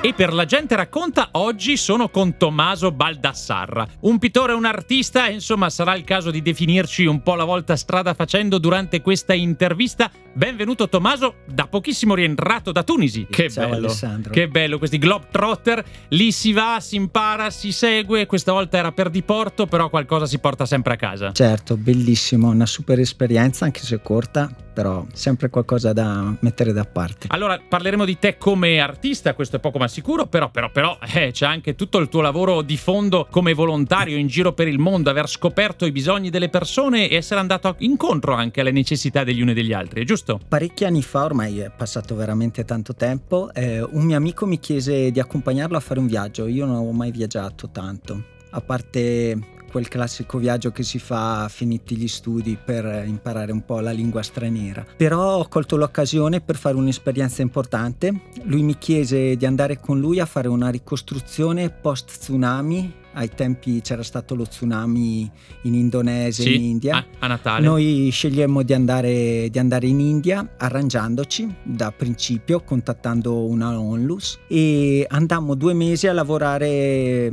E per la gente racconta, oggi sono con Tommaso Baldassarra, un pittore, un artista, insomma sarà il caso di definirci un po' la volta strada facendo durante questa intervista. Benvenuto Tommaso, da pochissimo rientrato da Tunisi. Che Ciao bello. Alessandro. Che bello, questi globetrotter, lì si va, si impara, si segue, questa volta era per diporto, però qualcosa si porta sempre a casa. Certo, bellissimo, una super esperienza anche se corta, però sempre qualcosa da mettere da parte. Allora, parleremo di te come artista, questo è poco ma sicuro, però, però, però, eh, c'è anche tutto il tuo lavoro di fondo come volontario in giro per il mondo, aver scoperto i bisogni delle persone e essere andato incontro anche alle necessità degli uni e degli altri, è giusto? Parecchi anni fa, ormai è passato veramente tanto tempo, eh, un mio amico mi chiese di accompagnarlo a fare un viaggio. Io non avevo mai viaggiato tanto, a parte quel classico viaggio che si fa finiti gli studi per imparare un po' la lingua straniera. Però ho colto l'occasione per fare un'esperienza importante. Lui mi chiese di andare con lui a fare una ricostruzione post tsunami. Ai tempi c'era stato lo tsunami in Indonesia, Sì, in India. a, a Natale. Noi scegliemmo di andare, di andare in India arrangiandoci da principio, contattando una onlus e andammo due mesi a lavorare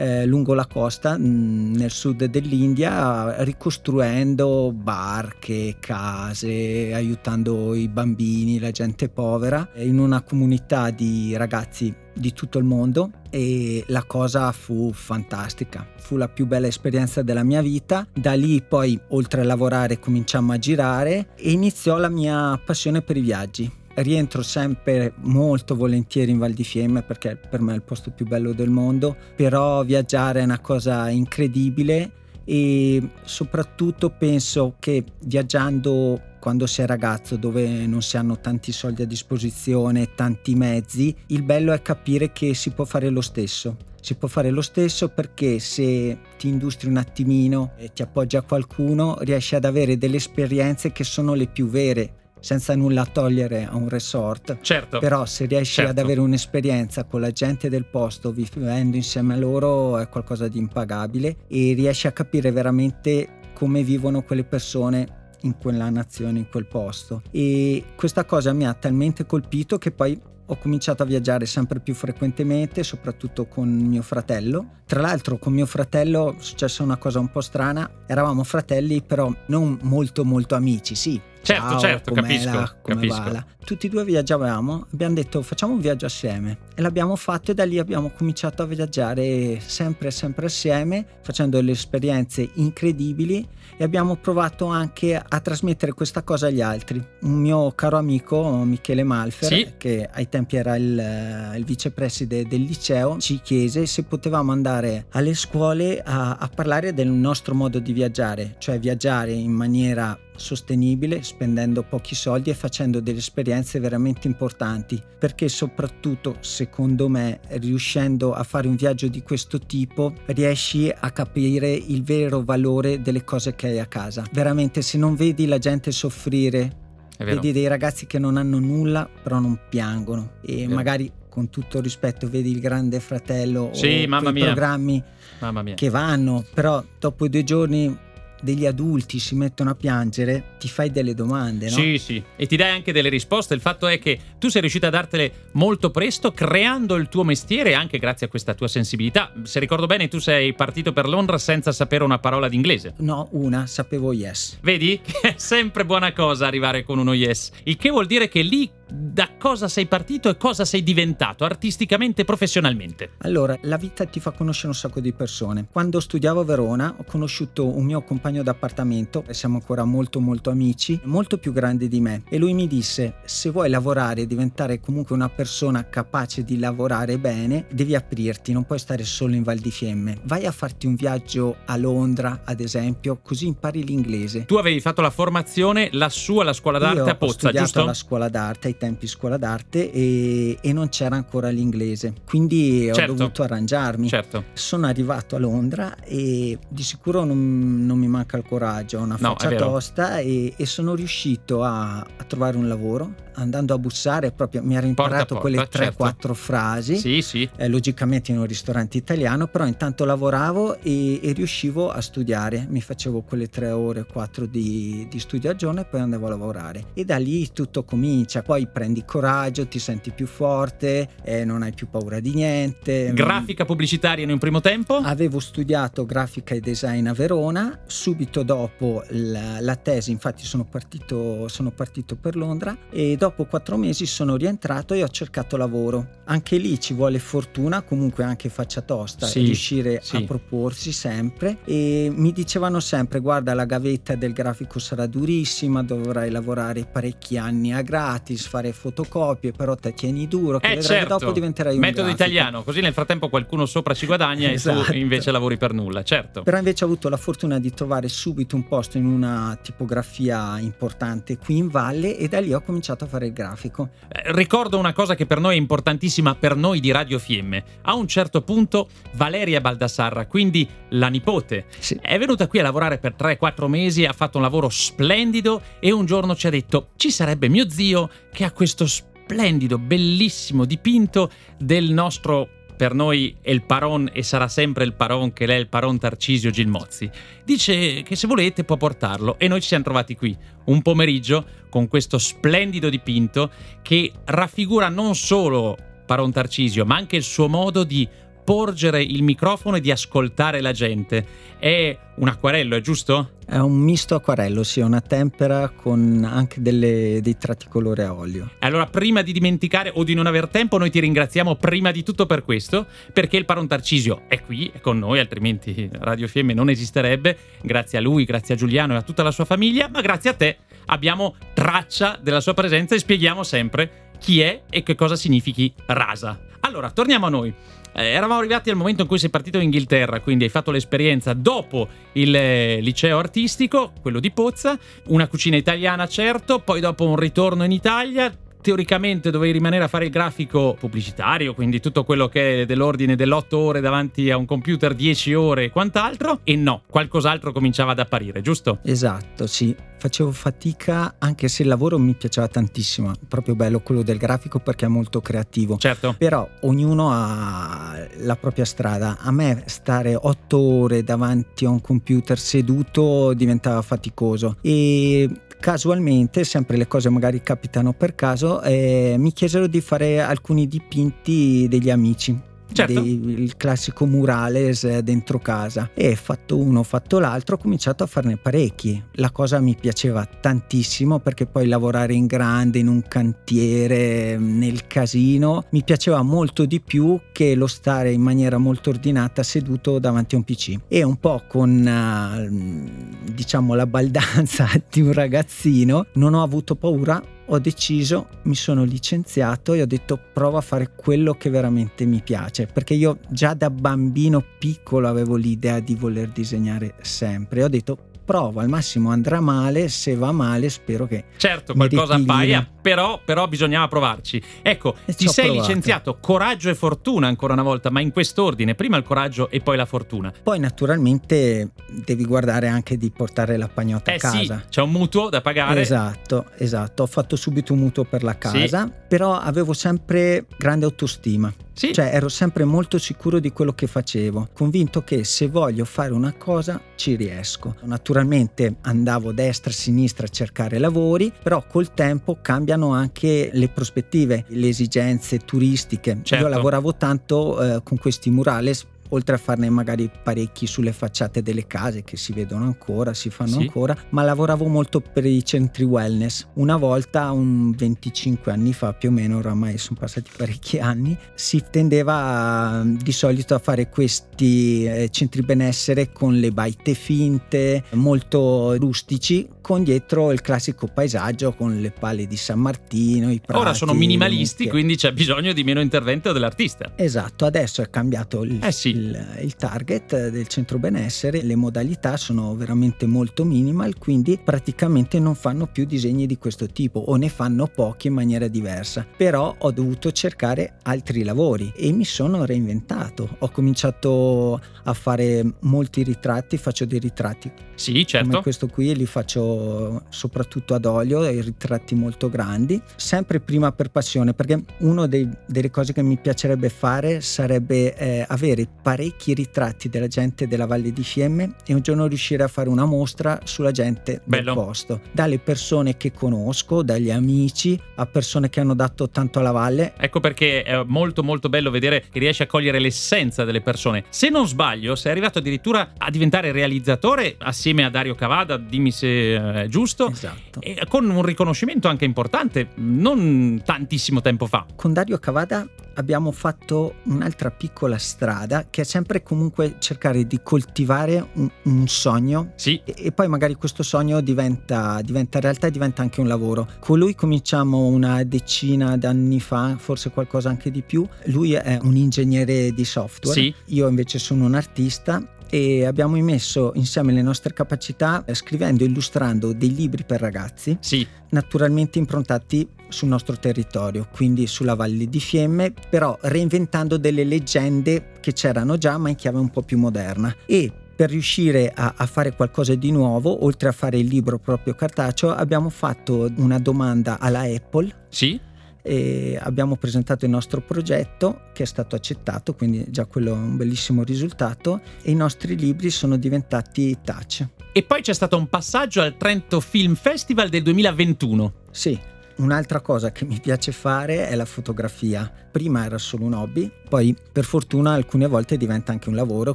eh, lungo la costa mh, nel sud dell'India ricostruendo barche, case, aiutando i bambini, la gente povera in una comunità di ragazzi di tutto il mondo e la cosa fu fantastica, fu la più bella esperienza della mia vita. Da lì poi oltre a lavorare cominciammo a girare e iniziò la mia passione per i viaggi. Rientro sempre molto volentieri in Val di Fiemme perché per me è il posto più bello del mondo, però viaggiare è una cosa incredibile e soprattutto penso che viaggiando quando sei ragazzo dove non si hanno tanti soldi a disposizione, tanti mezzi, il bello è capire che si può fare lo stesso. Si può fare lo stesso perché se ti industri un attimino e ti appoggi a qualcuno, riesci ad avere delle esperienze che sono le più vere, senza nulla togliere a un resort. Certo. Però se riesci Certo. ad avere un'esperienza con la gente del posto, vivendo insieme a loro, è qualcosa di impagabile e riesci a capire veramente come vivono quelle persone in quella nazione, in quel posto. E questa cosa mi ha talmente colpito che poi ho cominciato a viaggiare sempre più frequentemente, soprattutto con mio fratello. Tra l'altro con mio fratello è successa una cosa un po' strana, eravamo fratelli però non molto molto amici, sì. Certo, Ciao, certo, capisco, la- come capisco. va la- Tutti e due viaggiavamo, abbiamo detto facciamo un viaggio assieme e l'abbiamo fatto e da lì abbiamo cominciato a viaggiare sempre sempre assieme, facendo delle esperienze incredibili e abbiamo provato anche a trasmettere questa cosa agli altri. Un mio caro amico, Michele Malfer, Sì. che ai tempi era il, il vicepreside del liceo, ci chiese se potevamo andare alle scuole a, a parlare del nostro modo di viaggiare, cioè viaggiare in maniera sostenibile, spendendo pochi soldi e facendo delle esperienze veramente importanti, perché soprattutto, secondo me, riuscendo a fare un viaggio di questo tipo, riesci a capire il vero valore delle cose che hai a casa. Veramente, se non vedi la gente soffrire, vedi dei ragazzi che non hanno nulla, però non piangono e magari con tutto il rispetto vedi il grande fratello Sì, o mia. programmi Mamma mia. che vanno, però dopo due giorni degli adulti si mettono a piangere, ti fai delle domande, no? Sì, sì, e ti dai anche delle risposte. Il fatto è che tu sei riuscito a dartele molto presto, creando il tuo mestiere anche grazie a questa tua sensibilità. Se ricordo bene, tu sei partito per Londra senza sapere una parola d'inglese. No, una, sapevo yes. Vedi? È sempre buona cosa arrivare con uno yes. Il che vuol dire che lì da cosa sei partito e cosa sei diventato artisticamente e professionalmente. Allora, la vita ti fa conoscere un sacco di persone. Quando studiavo a Verona ho conosciuto un mio compagno d'appartamento, e siamo ancora molto molto amici, molto più grande di me. E lui mi disse, se vuoi lavorare e diventare comunque una persona capace di lavorare bene, devi aprirti, non puoi stare solo in Val di Fiemme. Vai a farti un viaggio a Londra, ad esempio, così impari l'inglese. Tu avevi fatto la formazione lassù alla scuola d'arte Io a ho Pozza, studiato giusto? alla scuola d'arte, ai tempi scuola d'arte, e, e non c'era ancora l'inglese. Quindi Certo. ho dovuto arrangiarmi. Certo. Sono arrivato a Londra e di sicuro non, non mi manca il coraggio, ho una No, faccia tosta e, e sono riuscito a, a trovare un lavoro, andando a bussare proprio mi ero imparato porta, quelle 3-4 certo. frasi. Sì, sì. Eh, logicamente in un ristorante italiano, però intanto lavoravo e, e, riuscivo a studiare. Mi facevo quelle 3 ore, 4 di, di studio al giorno e poi andavo a lavorare. E da lì tutto comincia, poi prendi coraggio, ti senti più forte, eh, non hai più paura di niente. Grafica pubblicitaria in un primo tempo? Avevo studiato grafica e design a Verona, subito dopo la, la tesi, infatti sono partito, sono partito per Londra e dopo quattro mesi sono rientrato e ho cercato lavoro. Anche lì ci vuole fortuna, comunque anche faccia tosta, sì, riuscire sì. a proporsi sempre e mi dicevano sempre guarda la gavetta del grafico sarà durissima, dovrai lavorare parecchi anni a gratis, fare fotocopie, però te tieni duro che eh certo. dopo diventerai un metodo grafico. italiano, così nel frattempo qualcuno sopra ci guadagna esatto. e tu invece lavori per nulla, certo. Però invece ho avuto la fortuna di trovare subito un posto in una tipografia importante qui in Valle e da lì ho cominciato a fare il grafico. Eh, ricordo una cosa che per noi è importantissima, per noi di Radio Fiemme. A un certo punto Valeria Baldassarra, quindi la nipote, sì. è venuta qui a lavorare per 3-4 mesi, ha fatto un lavoro splendido e un giorno ci ha detto ci sarebbe mio zio che ha questo splendido, bellissimo dipinto del nostro per noi è il Paron e sarà sempre il Paron che lei è il Paron Tarcisio Gilmozzi. Dice che se volete può portarlo e noi ci siamo trovati qui un pomeriggio con questo splendido dipinto che raffigura non solo Paron Tarcisio ma anche il suo modo di porgere il microfono e di ascoltare la gente. È un acquarello, è giusto? È un misto acquarello, sì, una tempera con anche delle, dei tratti colore a olio. Allora, prima di dimenticare o di non aver tempo, noi ti ringraziamo prima di tutto per questo, perché il Paron Tarcisio è qui, è con noi, altrimenti Radio Fiemme non esisterebbe. Grazie a lui, grazie a Giuliano e a tutta la sua famiglia, ma grazie a te abbiamo traccia della sua presenza e spieghiamo sempre chi è e che cosa significhi rasa. Allora, torniamo a noi. Eh, eravamo arrivati al momento in cui sei partito in Inghilterra, quindi hai fatto l'esperienza dopo il eh, liceo artistico, quello di Pozza, una cucina italiana certo, poi dopo un ritorno in Italia, teoricamente dovevi rimanere a fare il grafico pubblicitario, quindi tutto quello che è dell'ordine dell'8 ore davanti a un computer, 10 ore e quant'altro, e no, qualcos'altro cominciava ad apparire, giusto? Esatto, sì. Facevo fatica anche se il lavoro mi piaceva tantissimo, proprio bello quello del grafico perché è molto creativo. Certo. Però ognuno ha la propria strada. A me stare 8 ore davanti a un computer seduto diventava faticoso e casualmente, sempre le cose magari capitano per caso, eh, mi chiesero di fare alcuni dipinti degli amici certo. dei, il classico murales dentro casa e fatto uno, fatto l'altro, ho cominciato a farne parecchi. La cosa mi piaceva tantissimo perché poi lavorare in grande, in un cantiere, nel casino, mi piaceva molto di più che lo stare in maniera molto ordinata seduto davanti a un PC. E un po' con eh, diciamo la baldanza di un ragazzino non ho avuto paura ho deciso, mi sono licenziato e ho detto provo a fare quello che veramente mi piace, perché io già da bambino piccolo avevo l'idea di voler disegnare sempre. Ho detto provo, al massimo andrà male, se va male spero che... Certo, qualcosa appaia, però, però, bisognava provarci. Ecco, e ti sei provato. licenziato, coraggio e fortuna ancora una volta, ma in quest'ordine, prima il coraggio e poi la fortuna. Poi naturalmente devi guardare anche di portare la pagnotta eh a casa. Sì, c'è un mutuo da pagare. Esatto, esatto, ho fatto subito un mutuo per la casa, sì. però avevo sempre grande autostima. Sì. Cioè ero sempre molto sicuro di quello che facevo, convinto che se voglio fare una cosa ci riesco. Naturalmente andavo destra e sinistra a cercare lavori, però col tempo cambiano anche le prospettive, le esigenze turistiche. Certo. Io lavoravo tanto eh, con questi murales oltre a farne magari parecchi sulle facciate delle case che si vedono ancora, si fanno sì. ancora, ma lavoravo molto per i centri wellness. Una volta, un 25 anni fa più o meno, oramai sono passati parecchi anni, si tendeva di solito a fare questi eh, centri benessere con le baite finte, molto rustici, con dietro il classico paesaggio con le pale di San Martino, i prati. Ora sono minimalisti, quindi c'è bisogno di meno intervento dell'artista. Esatto, adesso è cambiato il, eh sì il, il, target del centro benessere, le modalità sono veramente molto minimal, quindi praticamente non fanno più disegni di questo tipo o ne fanno pochi in maniera diversa. Però ho dovuto cercare altri lavori e mi sono reinventato. Ho cominciato a fare molti ritratti, faccio dei ritratti. Sì, certo. Come questo qui li faccio soprattutto ad olio, dei ritratti molto grandi, sempre prima per passione, perché una delle cose che mi piacerebbe fare sarebbe eh, avere parecchi ritratti della gente della Valle di Fiemme e un giorno riuscire a fare una mostra sulla gente Bello. del posto, dalle persone che conosco, dagli amici, a persone che hanno dato tanto alla valle. Ecco perché è molto molto bello vedere che riesci a cogliere l'essenza delle persone. Se non sbaglio, sei arrivato addirittura a diventare realizzatore assieme a Dario Cavada, dimmi se è giusto, esatto. e con un riconoscimento anche importante, non tantissimo tempo fa. Con Dario Cavada abbiamo fatto un'altra piccola strada che è sempre comunque cercare di coltivare un, un sogno sì. e, e, poi magari questo sogno diventa, diventa realtà e diventa anche un lavoro. Con lui cominciamo una decina d'anni fa, forse qualcosa anche di più. Lui è un ingegnere di software, sì. io invece sono un artista e abbiamo immesso insieme le nostre capacità eh, scrivendo e illustrando dei libri per ragazzi, sì. naturalmente improntati sul nostro territorio, quindi sulla Valle di Fiemme, però reinventando delle leggende che c'erano già ma in chiave un po' più moderna. E per riuscire a, a, fare qualcosa di nuovo, oltre a fare il libro proprio cartaceo, abbiamo fatto una domanda alla Apple. Sì e abbiamo presentato il nostro progetto che è stato accettato, quindi già quello è un bellissimo risultato e i nostri libri sono diventati touch. E poi c'è stato un passaggio al Trento Film Festival del 2021. Sì, Un'altra cosa che mi piace fare è la fotografia. Prima era solo un hobby, poi per fortuna alcune volte diventa anche un lavoro,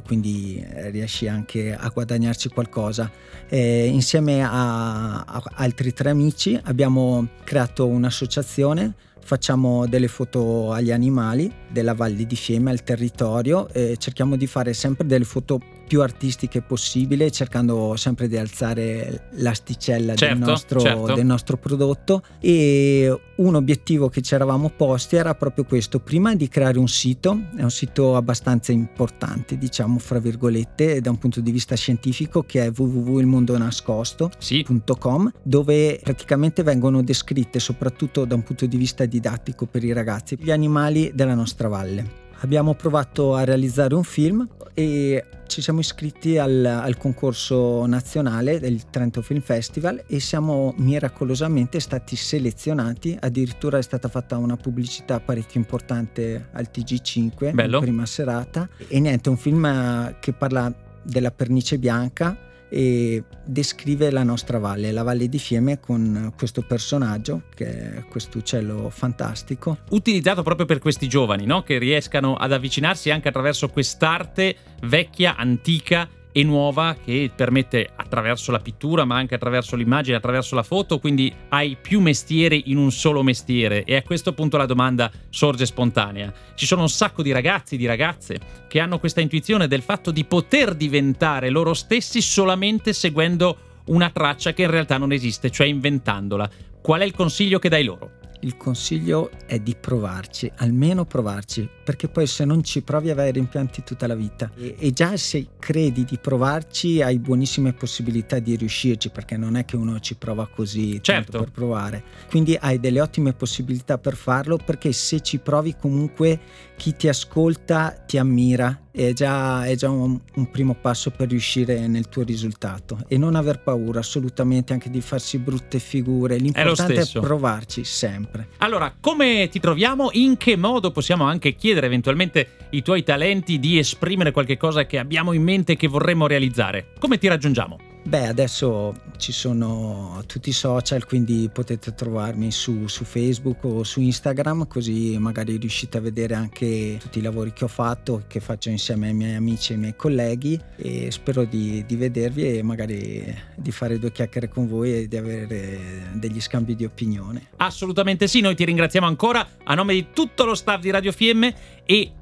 quindi eh, riesci anche a guadagnarci qualcosa. E insieme a, a altri tre amici abbiamo creato un'associazione facciamo delle foto agli animali della Valle di Fiemme, al territorio, e cerchiamo di fare sempre delle foto più artistiche possibile, cercando sempre di alzare l'asticella certo, del, nostro, certo. del, nostro, prodotto. E un obiettivo che ci eravamo posti era proprio questo: prima di creare un sito, è un sito abbastanza importante, diciamo fra virgolette, da un punto di vista scientifico, che è www.ilmondonascosto.com, sì. dove praticamente vengono descritte, soprattutto da un punto di vista didattico per i ragazzi, gli animali della nostra valle. Abbiamo provato a realizzare un film e ci siamo iscritti al, al, concorso nazionale del Trento Film Festival e siamo miracolosamente stati selezionati, addirittura è stata fatta una pubblicità parecchio importante al TG5, Bello. prima serata e niente, un film che parla della pernice bianca e descrive la nostra valle, la valle di Fiemme con questo personaggio che è questo uccello fantastico. Utilizzato proprio per questi giovani, no? che riescano ad avvicinarsi anche attraverso quest'arte vecchia, antica e nuova che permette attraverso la pittura ma anche attraverso l'immagine, attraverso la foto, quindi hai più mestieri in un solo mestiere e a questo punto la domanda sorge spontanea. Ci sono un sacco di ragazzi, di ragazze che hanno questa intuizione del fatto di poter diventare loro stessi solamente seguendo una traccia che in realtà non esiste, cioè inventandola. Qual è il consiglio che dai loro? Il consiglio è di provarci, almeno provarci, perché poi se non ci provi avrai rimpianti tutta la vita. E, e, già se credi di provarci hai buonissime possibilità di riuscirci, perché non è che uno ci prova così certo. per provare. Quindi hai delle ottime possibilità per farlo, perché se ci provi comunque chi ti ascolta ti ammira è già, è già un, un, primo passo per riuscire nel tuo risultato e non aver paura assolutamente anche di farsi brutte figure l'importante è, è provarci sempre. Allora come ti troviamo? In che modo possiamo anche chiedere eventualmente i tuoi talenti di esprimere qualche cosa che abbiamo in mente e che vorremmo realizzare? Come ti raggiungiamo Beh, adesso ci sono tutti i social, quindi potete trovarmi su, su, Facebook o su Instagram, così magari riuscite a vedere anche tutti i lavori che ho fatto, che faccio insieme ai miei amici e ai miei colleghi e spero di, di vedervi e magari di fare due chiacchiere con voi e di avere degli scambi di opinione. Assolutamente sì, noi ti ringraziamo ancora a nome di tutto lo staff di Radio Fiemme e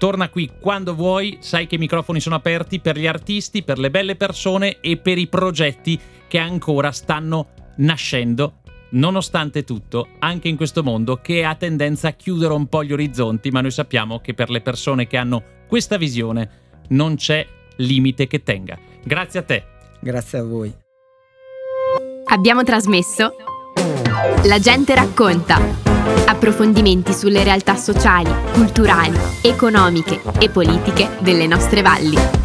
Torna qui quando vuoi, sai che i microfoni sono aperti per gli artisti, per le belle persone e per i progetti che ancora stanno nascendo, nonostante tutto, anche in questo mondo che ha tendenza a chiudere un po' gli orizzonti, ma noi sappiamo che per le persone che hanno questa visione non c'è limite che tenga. Grazie a te. Grazie a voi. Abbiamo trasmesso La gente racconta. Approfondimenti sulle realtà sociali, culturali, economiche e politiche delle nostre valli.